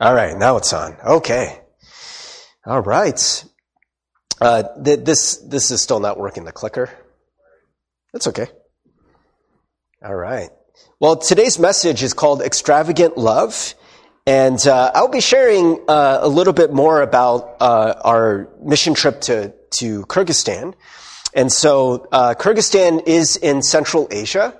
All right, now it's on. Okay. All right. Uh, th- this this is still not working. The clicker. That's okay. All right. Well, today's message is called "Extravagant Love," and uh, I'll be sharing uh, a little bit more about uh, our mission trip to to Kyrgyzstan. And so, uh, Kyrgyzstan is in Central Asia.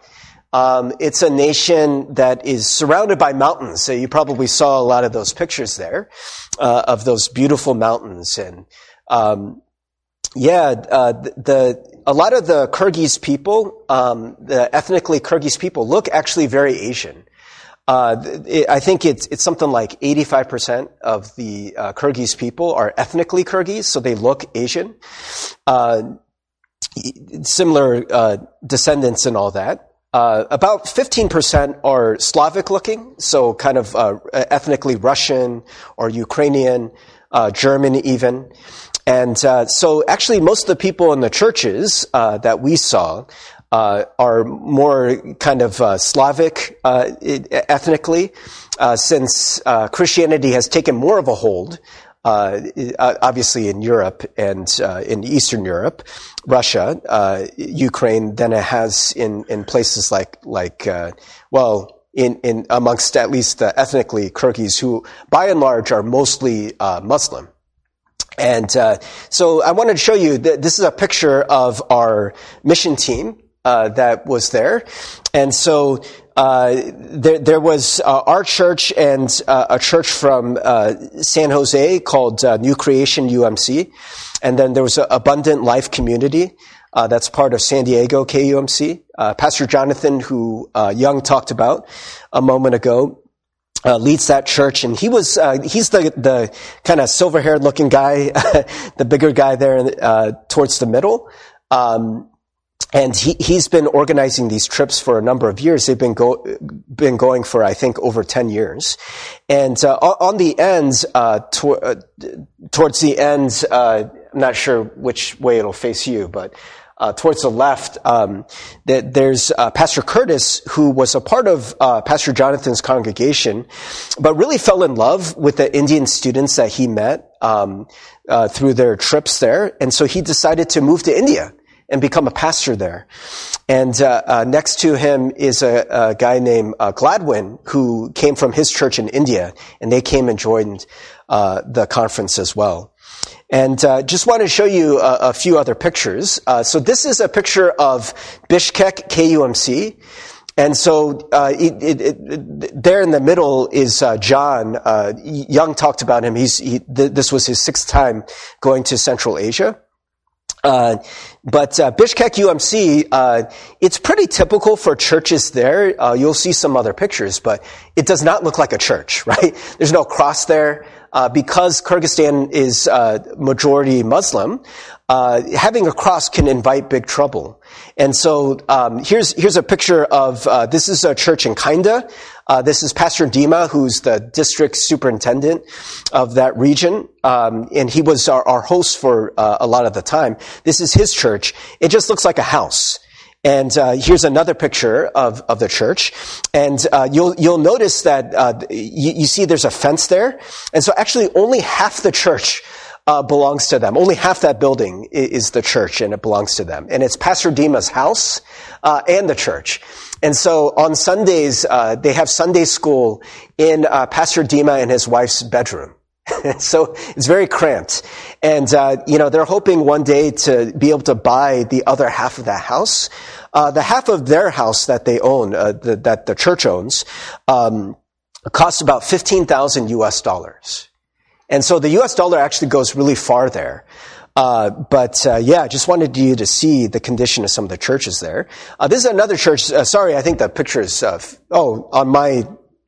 Um, it's a nation that is surrounded by mountains. So you probably saw a lot of those pictures there uh, of those beautiful mountains. And um, yeah, uh, the, the, a lot of the Kyrgyz people, um, the ethnically Kyrgyz people, look actually very Asian. Uh, it, I think it's it's something like 85% of the uh, Kyrgyz people are ethnically Kyrgyz, so they look Asian. Uh, similar uh, descendants and all that. Uh, about 15% are Slavic looking, so kind of uh, ethnically Russian or Ukrainian, uh, German even. And uh, so actually most of the people in the churches uh, that we saw are more kind of Slavic ethnically, since Christianity has taken more of a hold uh, obviously in Europe and uh, in Eastern Europe, Russia, uh, Ukraine, than it has in, in places like like uh, well in, in amongst at least ethnically Kyrgyz, who by and large are mostly uh, Muslim. And uh, so I wanted to show you that this is a picture of our mission team that was there, and so uh, there, there, was uh, our church and uh, a church from uh, San Jose called uh, New Creation UMC, and then there was Abundant Life Community that's part of San Diego KUMC. Pastor Jonathan, who Young talked about a moment ago, leads that church, and he was he's the the kind of silver haired looking guy, the bigger guy there towards the middle. Um, and he, he's been organizing these trips for a number of years. They've been, go, been going for, I think, over 10 years. And uh, on the end, uh, uh, towards the end, uh, I'm not sure which way it'll face you, but uh, towards the left, um, that there's uh, Pastor Curtis, who was a part of Pastor Jonathan's congregation, but really fell in love with the Indian students that he met um, through their trips there. And so he decided to move to India and become a pastor there. And uh, uh, next to him is a, a guy named uh, Gladwin who came from his church in India, and they came and joined uh, the conference as well. And uh, just want to show you a, a few other pictures. Uh, so this is a picture of Bishkek KUMC. And so uh, it, it, it, there in the middle is uh, John. Uh, Young talked about him. He's he, th- this was his sixth time going to Central Asia. Uh, but uh, Bishkek UMC, uh, it's pretty typical for churches there. Uh, you'll see some other pictures, but it does not look like a church, right? There's no cross there. Uh, because Kyrgyzstan is uh, majority Muslim, having a cross can invite big trouble. And so um, here's here's a picture of this is a church in Kinda. Uh, this is Pastor Dima, who's the district superintendent of that region, um, and he was our, our host for uh, a lot of the time. This is his church. It just looks like a house. And uh, here's another picture of, of the church, and uh, you'll you'll notice that uh, you, you see there's a fence there, and so actually only half the church uh, belongs to them. Only half that building is the church, and it belongs to them. And it's Pastor Dima's house uh, and the church. And so on Sundays, uh, they have Sunday school in uh, Pastor Dima and his wife's bedroom. so it's very cramped. And, uh, you know, they're hoping one day to be able to buy the other half of that house. Uh, the half of their house that they own, uh, the, that the church owns, um, costs about 15,000 US dollars. And so the US dollar actually goes really far there. Uh, but uh, yeah, just wanted you to see the condition of some of the churches there. Uh, this is another church. Uh, sorry, I think the picture is. Uh, oh, on my,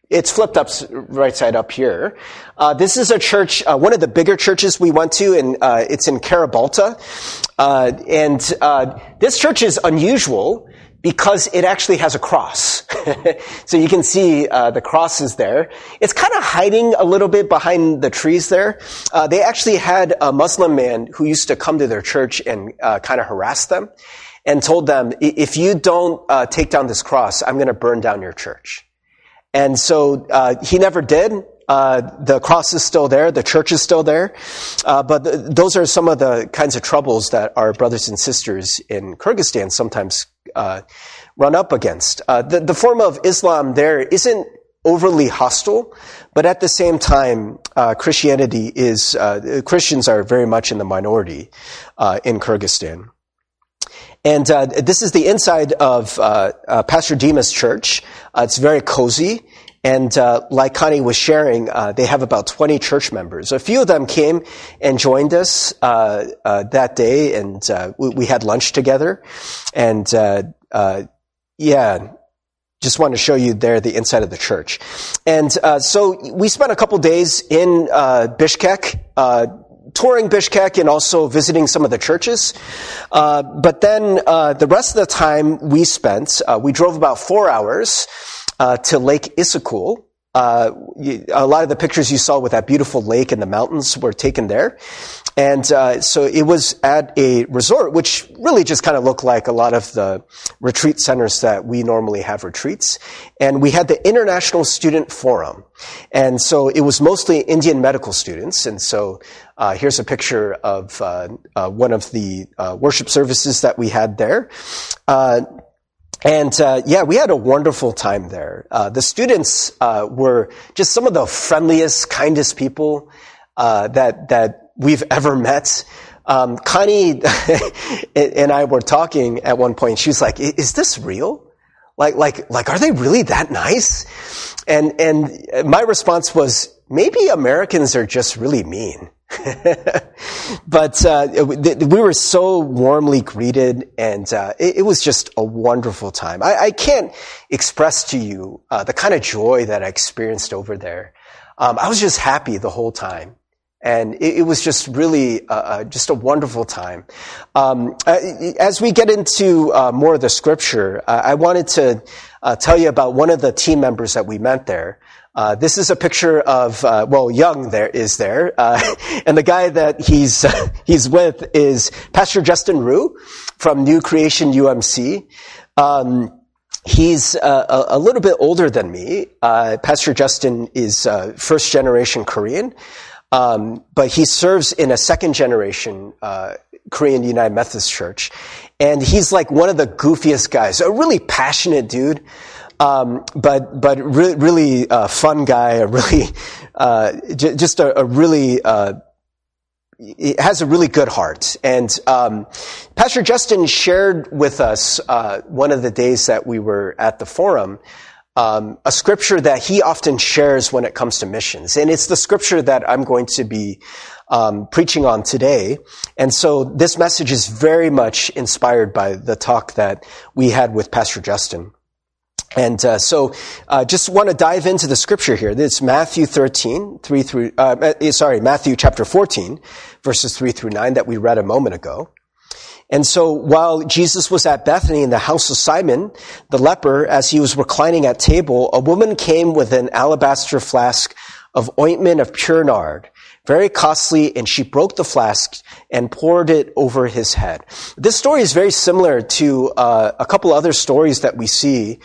it's flipped up right side up here. Uh, this is a church, one of the bigger churches we went to, and it's in Karabalta. and this church is unusual because it actually has a cross. so you can see uh, the cross is there. It's kind of hiding a little bit behind the trees there. Uh, they actually had a Muslim man who used to come to their church and uh, kind of harass them and told them, if you don't uh, take down this cross, I'm going to burn down your church. And so uh, he never did. Uh, the cross is still there. The church is still there. Uh, but th- those are some of the kinds of troubles that our brothers and sisters in Kyrgyzstan sometimes uh, run up against. Uh, the, the form of Islam there isn't overly hostile, but at the same time, uh, Christianity is Christians are very much in the minority in Kyrgyzstan. And uh, this is the inside of uh, uh, Pastor Dima's church. It's very cozy. And uh, like Connie was sharing, uh, they have about 20 church members. A few of them came and joined us that day, and we, we, had lunch together. And yeah, just want to show you there the inside of the church. And so we spent a couple days in Bishkek touring Bishkek and also visiting some of the churches. Uh, but then uh, the rest of the time we spent, uh, we drove about four hours uh, to Lake Issyk uh, a lot of the pictures you saw with that beautiful lake and the mountains were taken there. And uh, so it was at a resort, which really just kind of looked like a lot of the retreat centers that we normally have retreats. And we had the International Student Forum. And so it was mostly Indian medical students. And so uh, here's a picture of uh, uh, one of the uh, worship services that we had there. And uh, yeah, we had a wonderful time there. Uh, the students uh, were just some of the friendliest, kindest people uh, that that we've ever met. Um, Connie and I were talking at one point. She was like, "Is this real? Like, like, like, are they really that nice?" And and my response was, "Maybe Americans are just really mean." but uh, we were so warmly greeted, and uh, it, it, was just a wonderful time. I, I can't express to you uh, the kind of joy that I experienced over there. Um, I was just happy the whole time, and it, it was just really uh, uh, just a wonderful time. Um, uh, as we get into more of the scripture, I wanted to tell you about one of the team members that we met there. Uh, this is a picture of uh, well, Young there is there, uh, and the guy that he's he's with is Pastor Justin Rue from New Creation UMC. Um, he's uh, a, a, little bit older than me. Uh, Pastor Justin is first generation Korean, um, but he serves in a second generation Korean United Methodist Church, and he's like one of the goofiest guys, a really passionate dude. Um, but but re- really uh, fun guy, a really uh, j- just a, a really uh, has a really good heart. And um, Pastor Justin shared with us uh, one of the days that we were at the forum. Um, a scripture that he often shares when it comes to missions, and it's the scripture that I'm going to be um, preaching on today. And so this message is very much inspired by the talk that we had with Pastor Justin. And uh, so, uh, just want to dive into the scripture here. It's Matthew 13, 3 through, uh, eh, sorry, Matthew chapter 14, verses 3 through 9 that we read a moment ago. And so while Jesus was at Bethany in the house of Simon, the leper, as he was reclining at table, a woman came with an alabaster flask of ointment of pure nard, very costly, and she broke the flask and poured it over his head. This story is very similar to uh, a couple other stories that we see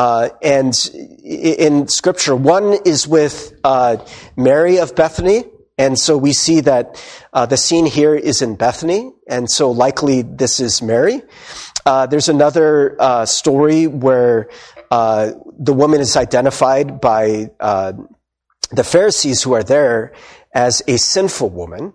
uh, and in Scripture, one is with uh, Mary of Bethany, and so we see that uh, the scene here is in Bethany, and so likely this is Mary. Uh, there's another uh, story where uh, the woman is identified by the Pharisees who are there as a sinful woman.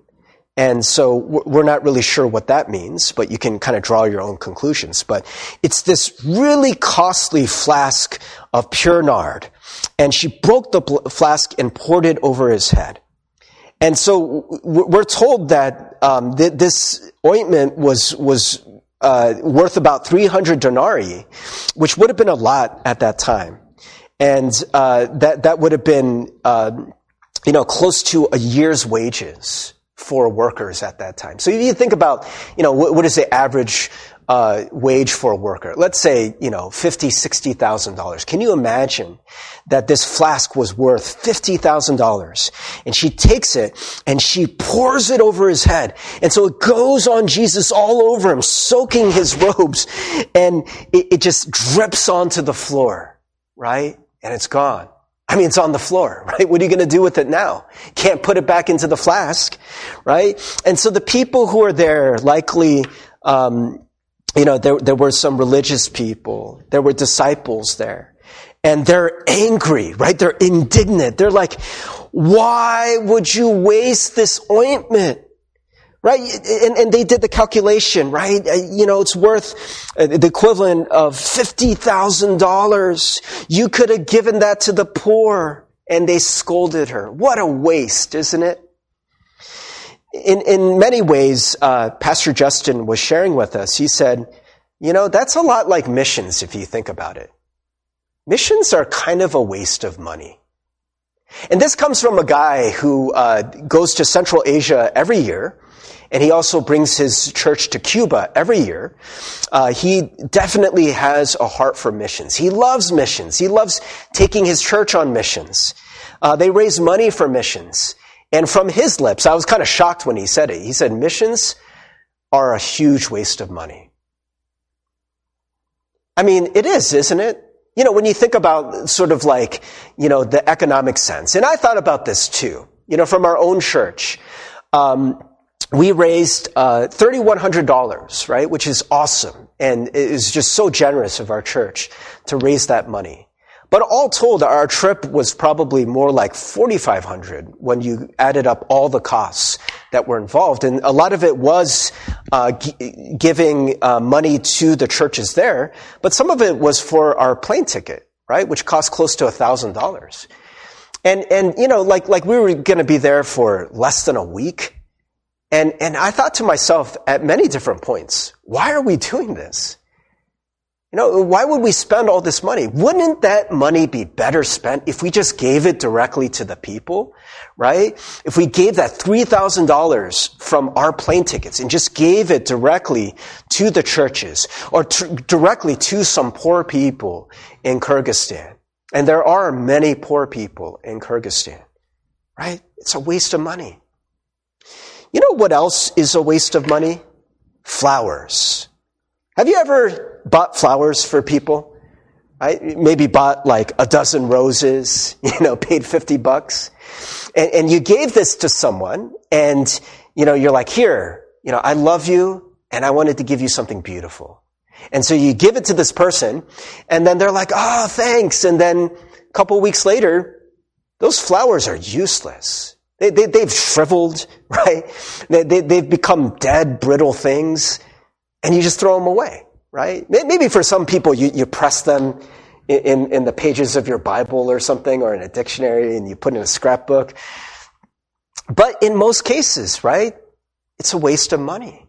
And so we're not really sure what that means, but you can kind of draw your own conclusions. But it's this really costly flask of pure nard. And she broke the flask and poured it over his head. And so we're told that um, this ointment was was uh, worth about 300 denarii, which would have been a lot at that time, and uh, that that would have been uh, you know close to a year's wages for workers at that time. So if you think about, you know, what, what is the average uh, wage for a worker? Let's say, you know, fifty, sixty thousand dollars. Can you imagine that this flask was worth fifty thousand dollars? And she takes it and she pours it over his head, and so it goes on Jesus all over him, soaking his robes, and it, it just drips onto the floor, right? And it's gone. I mean, it's on the floor, right? What are you going to do with it now? Can't put it back into the flask, right? And so the people who are there likely, um, you know, there, there were some religious people. There were disciples there. And they're angry, right? They're indignant. They're like, why would you waste this ointment? Right? And, and they did the calculation, right? Uh, you know, it's worth uh, the equivalent of $50,000. You could have given that to the poor. And they scolded her. What a waste, isn't it? In, in many ways, uh, Pastor Justin was sharing with us. He said, you know, that's a lot like missions if you think about it. Missions are kind of a waste of money. And this comes from a guy who uh, goes to Central Asia every year and he also brings his church to Cuba every year. Uh, he definitely has a heart for missions. He loves missions. He loves taking his church on missions. Uh, they raise money for missions. And from his lips, I was kind of shocked when he said it. He said, missions are a huge waste of money. I mean, it is, isn't it? You know, when you think about sort of like, you know, the economic sense, and I thought about this too, you know, from our own church. Um, we raised uh, $3,100, right, which is awesome. And it is just so generous of our church to raise that money. But all told, our trip was probably more like 4,500 when you added up all the costs that were involved. And a lot of it was uh, g- giving uh, money to the churches there, but some of it was for our plane ticket, right, which cost close to $1,000. And, and, you know, like, like we were going to be there for less than a week. And, and I thought to myself at many different points, why are we doing this? You know, why would we spend all this money? Wouldn't that money be better spent if we just gave it directly to the people, right? If we gave that $3,000 from our plane tickets and just gave it directly to the churches or directly to some poor people in Kyrgyzstan. And there are many poor people in Kyrgyzstan, right? It's a waste of money. You know what else is a waste of money? Flowers. Have you ever bought flowers for people? I maybe bought like a dozen roses, you know, paid 50 bucks. And, and you gave this to someone and, you know, you're like, here, you know, I love you and I wanted to give you something beautiful. And so you give it to this person and then they're like, oh, thanks. And then a couple weeks later, those flowers are useless. They, they, they've shriveled, right? They, they, they've become dead, brittle things, and you just throw them away, right? Maybe for some people, you, you press them in, in the pages of your Bible or something, or in a dictionary, and you put in a scrapbook. But in most cases, right, it's a waste of money,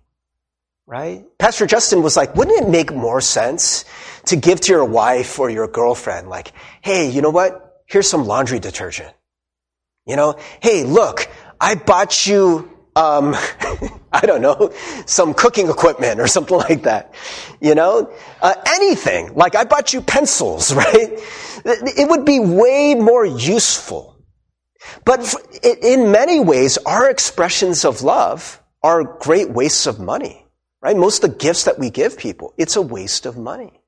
right? Pastor Justin was like, wouldn't it make more sense to give to your wife or your girlfriend, like, hey, you know what? Here's some laundry detergent. You know, hey, look, I bought you, um, I don't know, some cooking equipment or something like that. You know, uh, anything. Like I bought you pencils, right? It would be way more useful. But in many ways, our expressions of love are great wastes of money, right? Most of the gifts that we give people, it's a waste of money.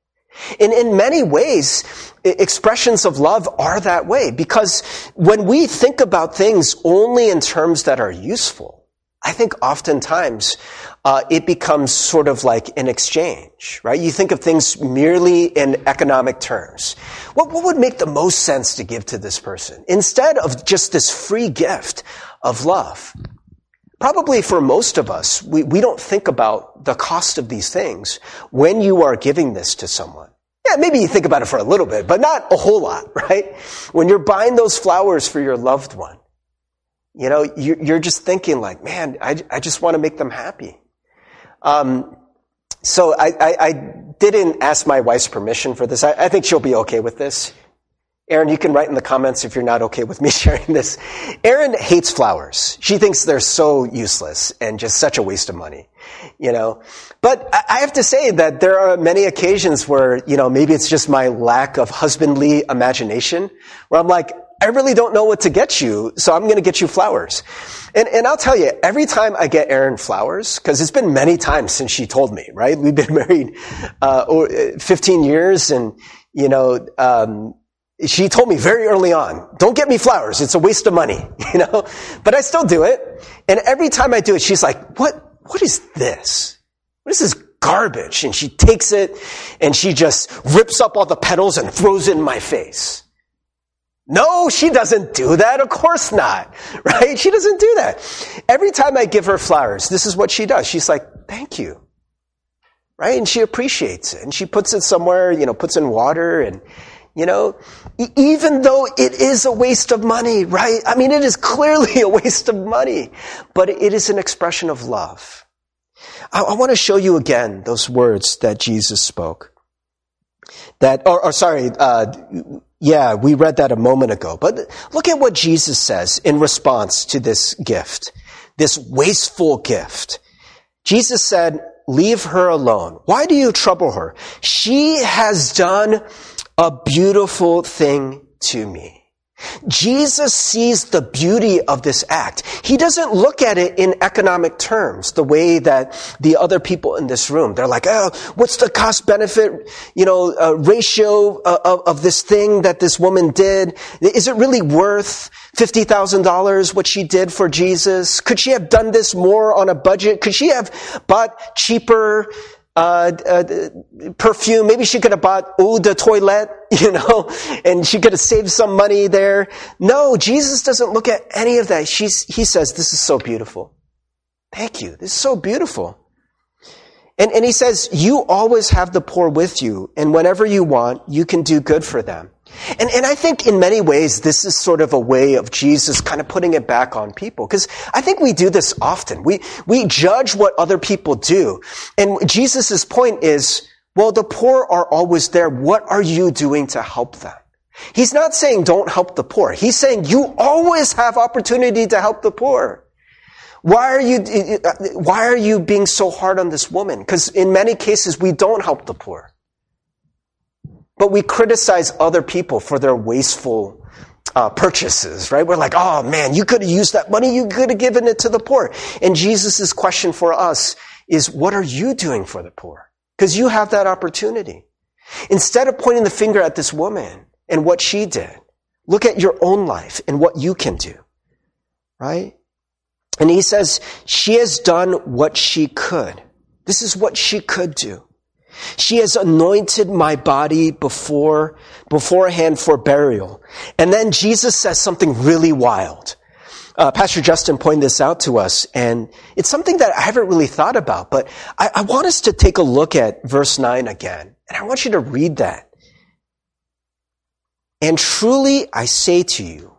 In, in many ways, expressions of love are that way because when we think about things only in terms that are useful, I think oftentimes uh, it becomes sort of like an exchange, right? You think of things merely in economic terms. What, what would make the most sense to give to this person instead of just this free gift of love? Probably for most of us, we, we don't think about the cost of these things when you are giving this to someone. Yeah, maybe you think about it for a little bit, but not a whole lot, right? When you're buying those flowers for your loved one, you know, you're just thinking like, man, I, I just want to make them happy. Um, so I, I, I, didn't ask my wife's permission for this. I, I think she'll be okay with this. Erin, you can write in the comments if you're not okay with me sharing this. Erin hates flowers. She thinks they're so useless and just such a waste of money, you know. But I have to say that there are many occasions where, you know, maybe it's just my lack of husbandly imagination where I'm like, I really don't know what to get you, so I'm going to get you flowers. And, and I'll tell you, every time I get Erin flowers, because it's been many times since she told me, right? We've been married uh, 15 years, and you know, um, she told me very early on, don't get me flowers. It's a waste of money, you know, but I still do it. And every time I do it, she's like, what, what is this? What is this garbage? And she takes it and she just rips up all the petals and throws it in my face. No, she doesn't do that. Of course not. Right? She doesn't do that. Every time I give her flowers, this is what she does. She's like, thank you. Right? And she appreciates it. And she puts it somewhere, you know, puts in water and, you know, even though it is a waste of money, right? I mean, it is clearly a waste of money, but it is an expression of love. I, I want to show you again those words that Jesus spoke. That, or, or sorry, uh, yeah, we read that a moment ago. But look at what Jesus says in response to this gift, this wasteful gift. Jesus said, leave her alone. Why do you trouble her? She has done a beautiful thing to me. Jesus sees the beauty of this act. He doesn't look at it in economic terms, the way that the other people in this room, they're like, oh, what's the cost benefit, you know, uh, ratio of, of this thing that this woman did? Is it really worth $50,000 what she did for Jesus? Could she have done this more on a budget? Could she have bought cheaper, uh, uh, perfume. Maybe she could have bought eau de toilette, you know, and she could have saved some money there. No, Jesus doesn't look at any of that. She's, he says, this is so beautiful. Thank you. This is so beautiful. And, and he says, you always have the poor with you, and whenever you want, you can do good for them. And, and I think in many ways, this is sort of a way of Jesus kind of putting it back on people. Because I think we do this often. We, we judge what other people do. And Jesus' point is, well, the poor are always there. What are you doing to help them? He's not saying don't help the poor. He's saying you always have opportunity to help the poor. Why are you, why are you being so hard on this woman? Because in many cases, we don't help the poor. But we criticize other people for their wasteful uh, purchases, right? We're like, oh man, you could have used that money, you could have given it to the poor. And Jesus' question for us is, what are you doing for the poor? Because you have that opportunity. Instead of pointing the finger at this woman and what she did, look at your own life and what you can do, right? And he says, she has done what she could. This is what she could do. She has anointed my body before, beforehand for burial. And then Jesus says something really wild. Uh, Pastor Justin pointed this out to us, and it's something that I haven't really thought about, but I, I want us to take a look at verse 9 again. And I want you to read that. And truly I say to you,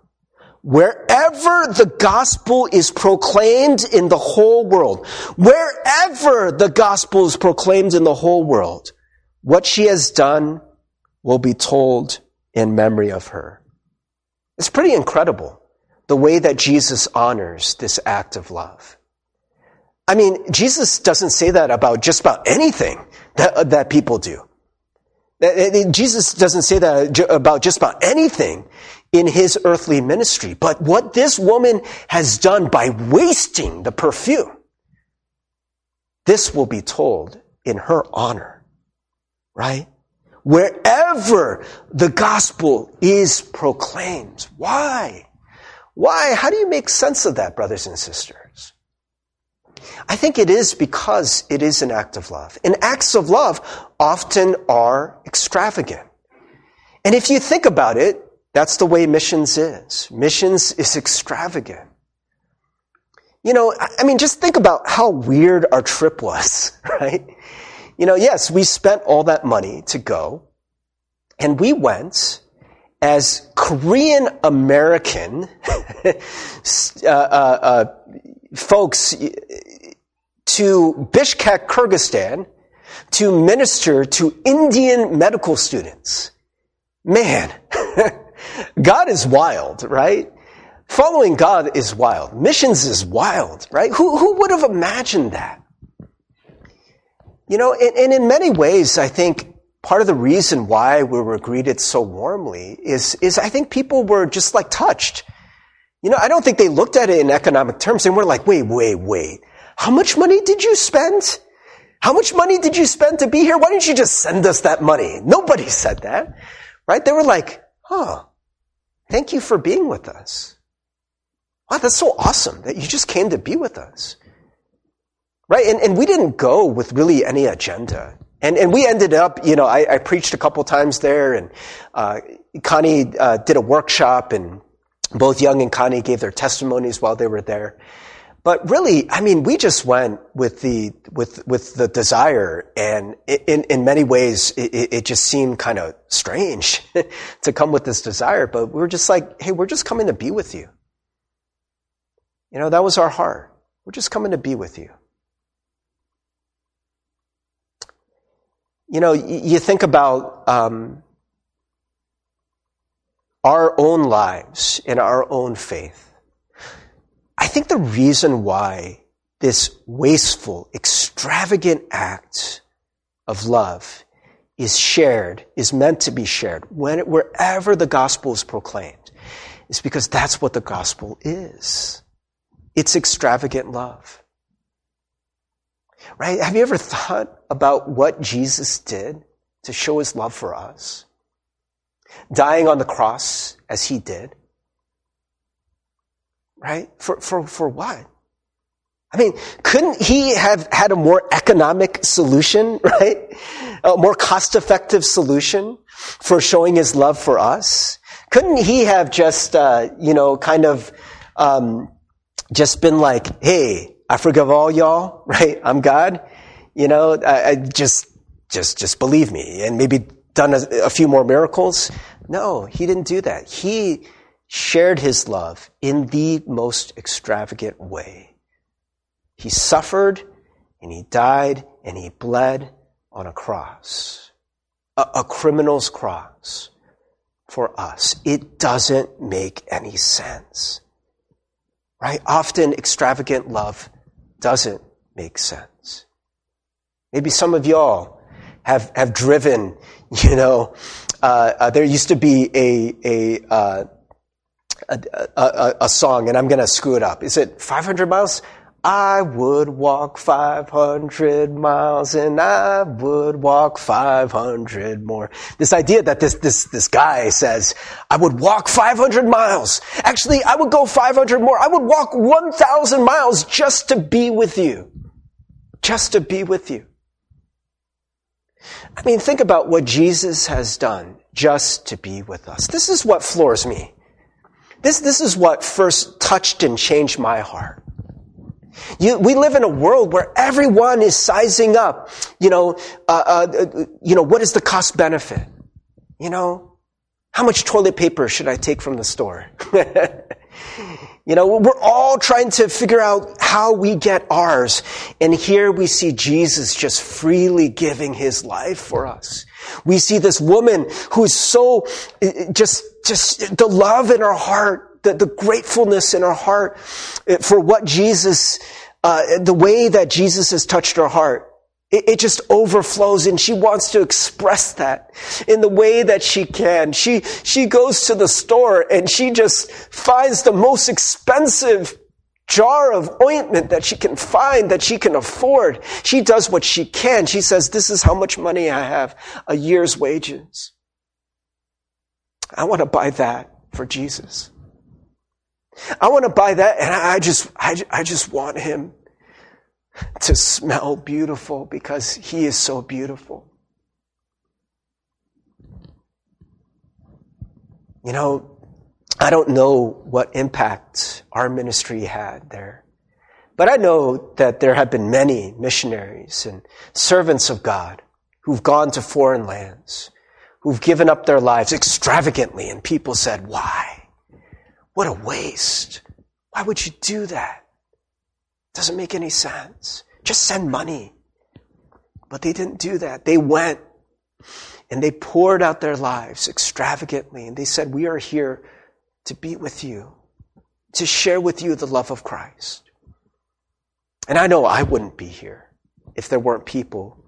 Wherever the gospel is proclaimed in the whole world, wherever the gospel is proclaimed in the whole world, what she has done will be told in memory of her. It's pretty incredible the way that Jesus honors this act of love. I mean, Jesus doesn't say that about just about anything that, that people do. Jesus doesn't say that about just about anything in his earthly ministry. But what this woman has done by wasting the perfume, this will be told in her honor, right? Wherever the gospel is proclaimed. Why? Why? How do you make sense of that, brothers and sisters? I think it is because it is an act of love. And acts of love often are extravagant. And if you think about it, that's the way missions is. Missions is extravagant. You know, I mean, just think about how weird our trip was, right? You know, yes, we spent all that money to go, and we went as Korean American uh, uh, uh, folks to Bishkek, Kyrgyzstan, to minister to Indian medical students. Man, God is wild, right? Following God is wild. Missions is wild, right? Who, who would have imagined that? You know, and, and in many ways, I think part of the reason why we were greeted so warmly is, is I think people were just like touched. You know, I don't think they looked at it in economic terms and were like, wait, wait, wait. How much money did you spend? How much money did you spend to be here? Why didn't you just send us that money? Nobody said that, right? They were like, huh, thank you for being with us. Wow, that's so awesome that you just came to be with us. Right? And, and we didn't go with really any agenda. And, and we ended up, you know, I, I preached a couple times there and, uh, Connie, uh, did a workshop and both Young and Connie gave their testimonies while they were there. But really, I mean, we just went with the, with, with the desire and in, in many ways, it, it just seemed kind of strange to come with this desire, but we were just like, hey, we're just coming to be with you. You know, that was our heart. We're just coming to be with you. You know, you think about um, our own lives and our own faith. I think the reason why this wasteful, extravagant act of love is shared, is meant to be shared, when, wherever the gospel is proclaimed, is because that's what the gospel is. It's extravagant love. Right? Have you ever thought about what Jesus did to show his love for us? Dying on the cross as he did. Right? For, for, for what? I mean, couldn't he have had a more economic solution, right? A more cost effective solution for showing his love for us? Couldn't he have just, uh, you know, kind of, um, just been like, hey, I forgive all y'all, right? I'm God. You know, I, I just, just, just believe me and maybe done a, a few more miracles. No, he didn't do that. He shared his love in the most extravagant way. He suffered and he died and he bled on a cross, a, a criminal's cross for us. It doesn't make any sense. Right? Often extravagant love doesn't make sense. Maybe some of y'all have, have driven, you know, uh, uh, there used to be a, a, uh, a, a, a, song, and I'm going to screw it up. Is it 500 miles? I would walk 500 miles and I would walk 500 more. This idea that this, this, this guy says, I would walk 500 miles. Actually, I would go 500 more. I would walk 1,000 miles just to be with you. Just to be with you. I mean, think about what Jesus has done just to be with us. This is what floors me. This, this is what first touched and changed my heart. You, we live in a world where everyone is sizing up, you know, uh, uh, you know, what is the cost benefit? You know, how much toilet paper should I take from the store? you know, we're all trying to figure out how we get ours. And here we see Jesus just freely giving his life for us. We see this woman who is so, just, just the love in her heart the, the gratefulness in our heart eh, for what Jesus, uh, the way that Jesus has touched our heart. It, just overflows and she wants to express that in the way that she can. She, she goes to the store and she just finds the most expensive jar of ointment that she can find, that she can afford. She does what she can. She says, this is how much money I have, a year's wages. I want to buy that for Jesus. I want to buy that and I just, I, I just want him to smell beautiful because he is so beautiful. You know, I don't know what impact our ministry had there. But I know that there have been many missionaries and servants of God who've gone to foreign lands, who've given up their lives extravagantly, and people said, why? What a waste. Why would you do that? Doesn't make any sense. Just send money. But they didn't do that. They went and they poured out their lives extravagantly and they said, we are here to be with you, to share with you the love of Christ. And I know I wouldn't be here if there weren't people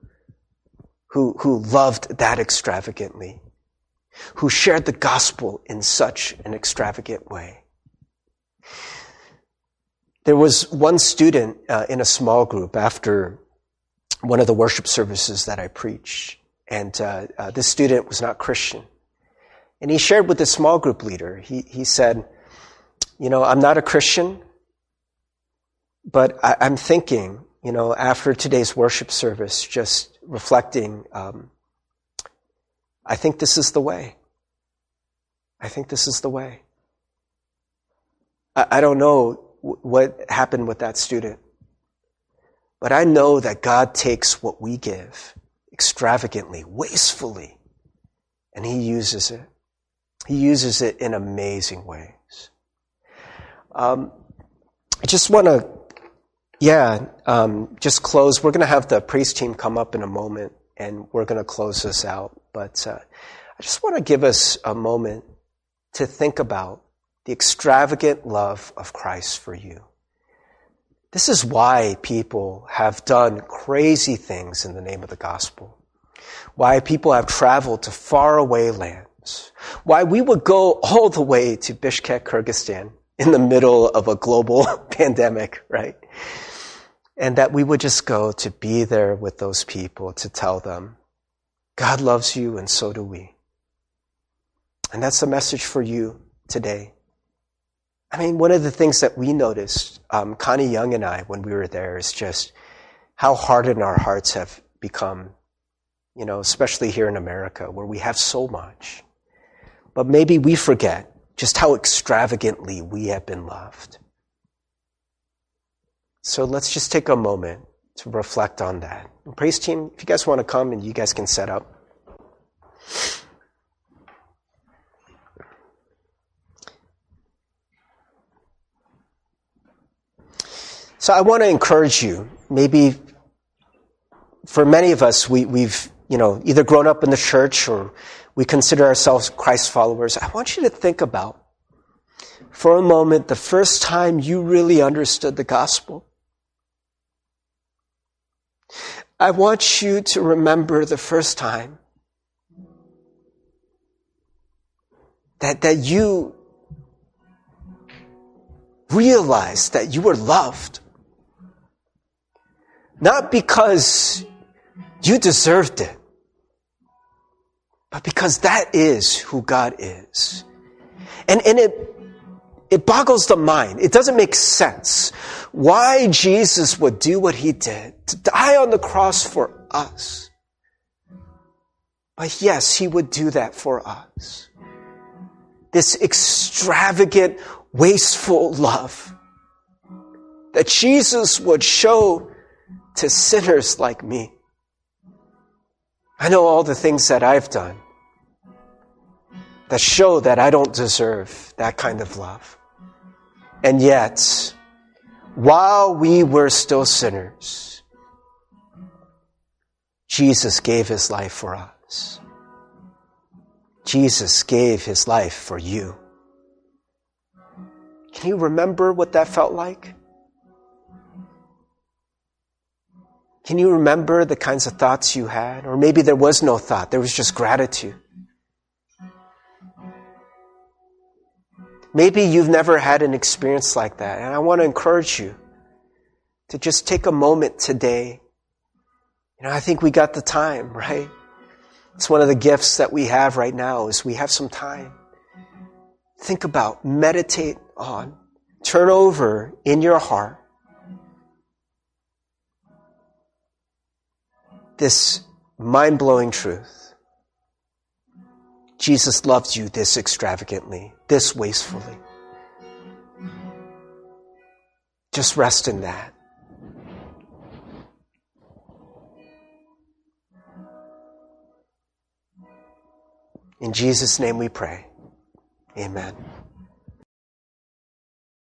who, who loved that extravagantly who shared the gospel in such an extravagant way. There was one student uh, in a small group after one of the worship services that I preach, and uh, uh, this student was not Christian. And he shared with the small group leader, he, he said, You know, I'm not a Christian, but I, am thinking, you know, after today's worship service, just reflecting, um, I think this is the way. I think this is the way. I, I don't know what happened with that student, but I know that God takes what we give extravagantly, wastefully, and He uses it. He uses it in amazing ways. Um, I just want to, yeah, um, just close. We're going to have the praise team come up in a moment, and we're going to close this out. But uh, I just want to give us a moment to think about the extravagant love of Christ for you. This is why people have done crazy things in the name of the gospel. Why people have traveled to faraway lands why we would go all the way to Bishkek, Kyrgyzstan in the middle of a global pandemic, right? And that we would just go to be there with those people to tell them, God loves you and so do we. And that's the message for you today. I mean, one of the things that we noticed, um, Connie Young and I, when we were there, is just how hardened our hearts have become, you know, especially here in America, where we have so much. But maybe we forget just how extravagantly we have been loved. So let's just take a moment to reflect on that. praise team, if you guys want to come and you guys can set up. So I want to encourage you. Maybe for many of us, we, we've you know either grown up in the church or we consider ourselves Christ followers, I want you to think about for a moment the first time you really understood the gospel. I want you to remember the first time that, that you realized that you were loved. Not because you deserved it, but because that is who God is. And, and it, it boggles the mind. It doesn't make sense why Jesus would do what he did, to die on the cross for us. But yes, he would do that for us. This extravagant, wasteful love that Jesus would show to sinners like me. I know all the things that I've done that show that I don't deserve that kind of love. And yet, while we were still sinners, Jesus gave his life for us. Jesus gave his life for you. Can you remember what that felt like? Can you remember the kinds of thoughts you had? Or maybe there was no thought, there was just gratitude. Maybe you've never had an experience like that, and I want to encourage you to just take a moment today. You know, I think we got the time, right? It's one of the gifts that we have right now is we have some time. Think about, meditate on, turn over in your heart this mind blowing truth. Jesus loves you this extravagantly, this wastefully. Just rest in that. In Jesus' name we pray. Amen.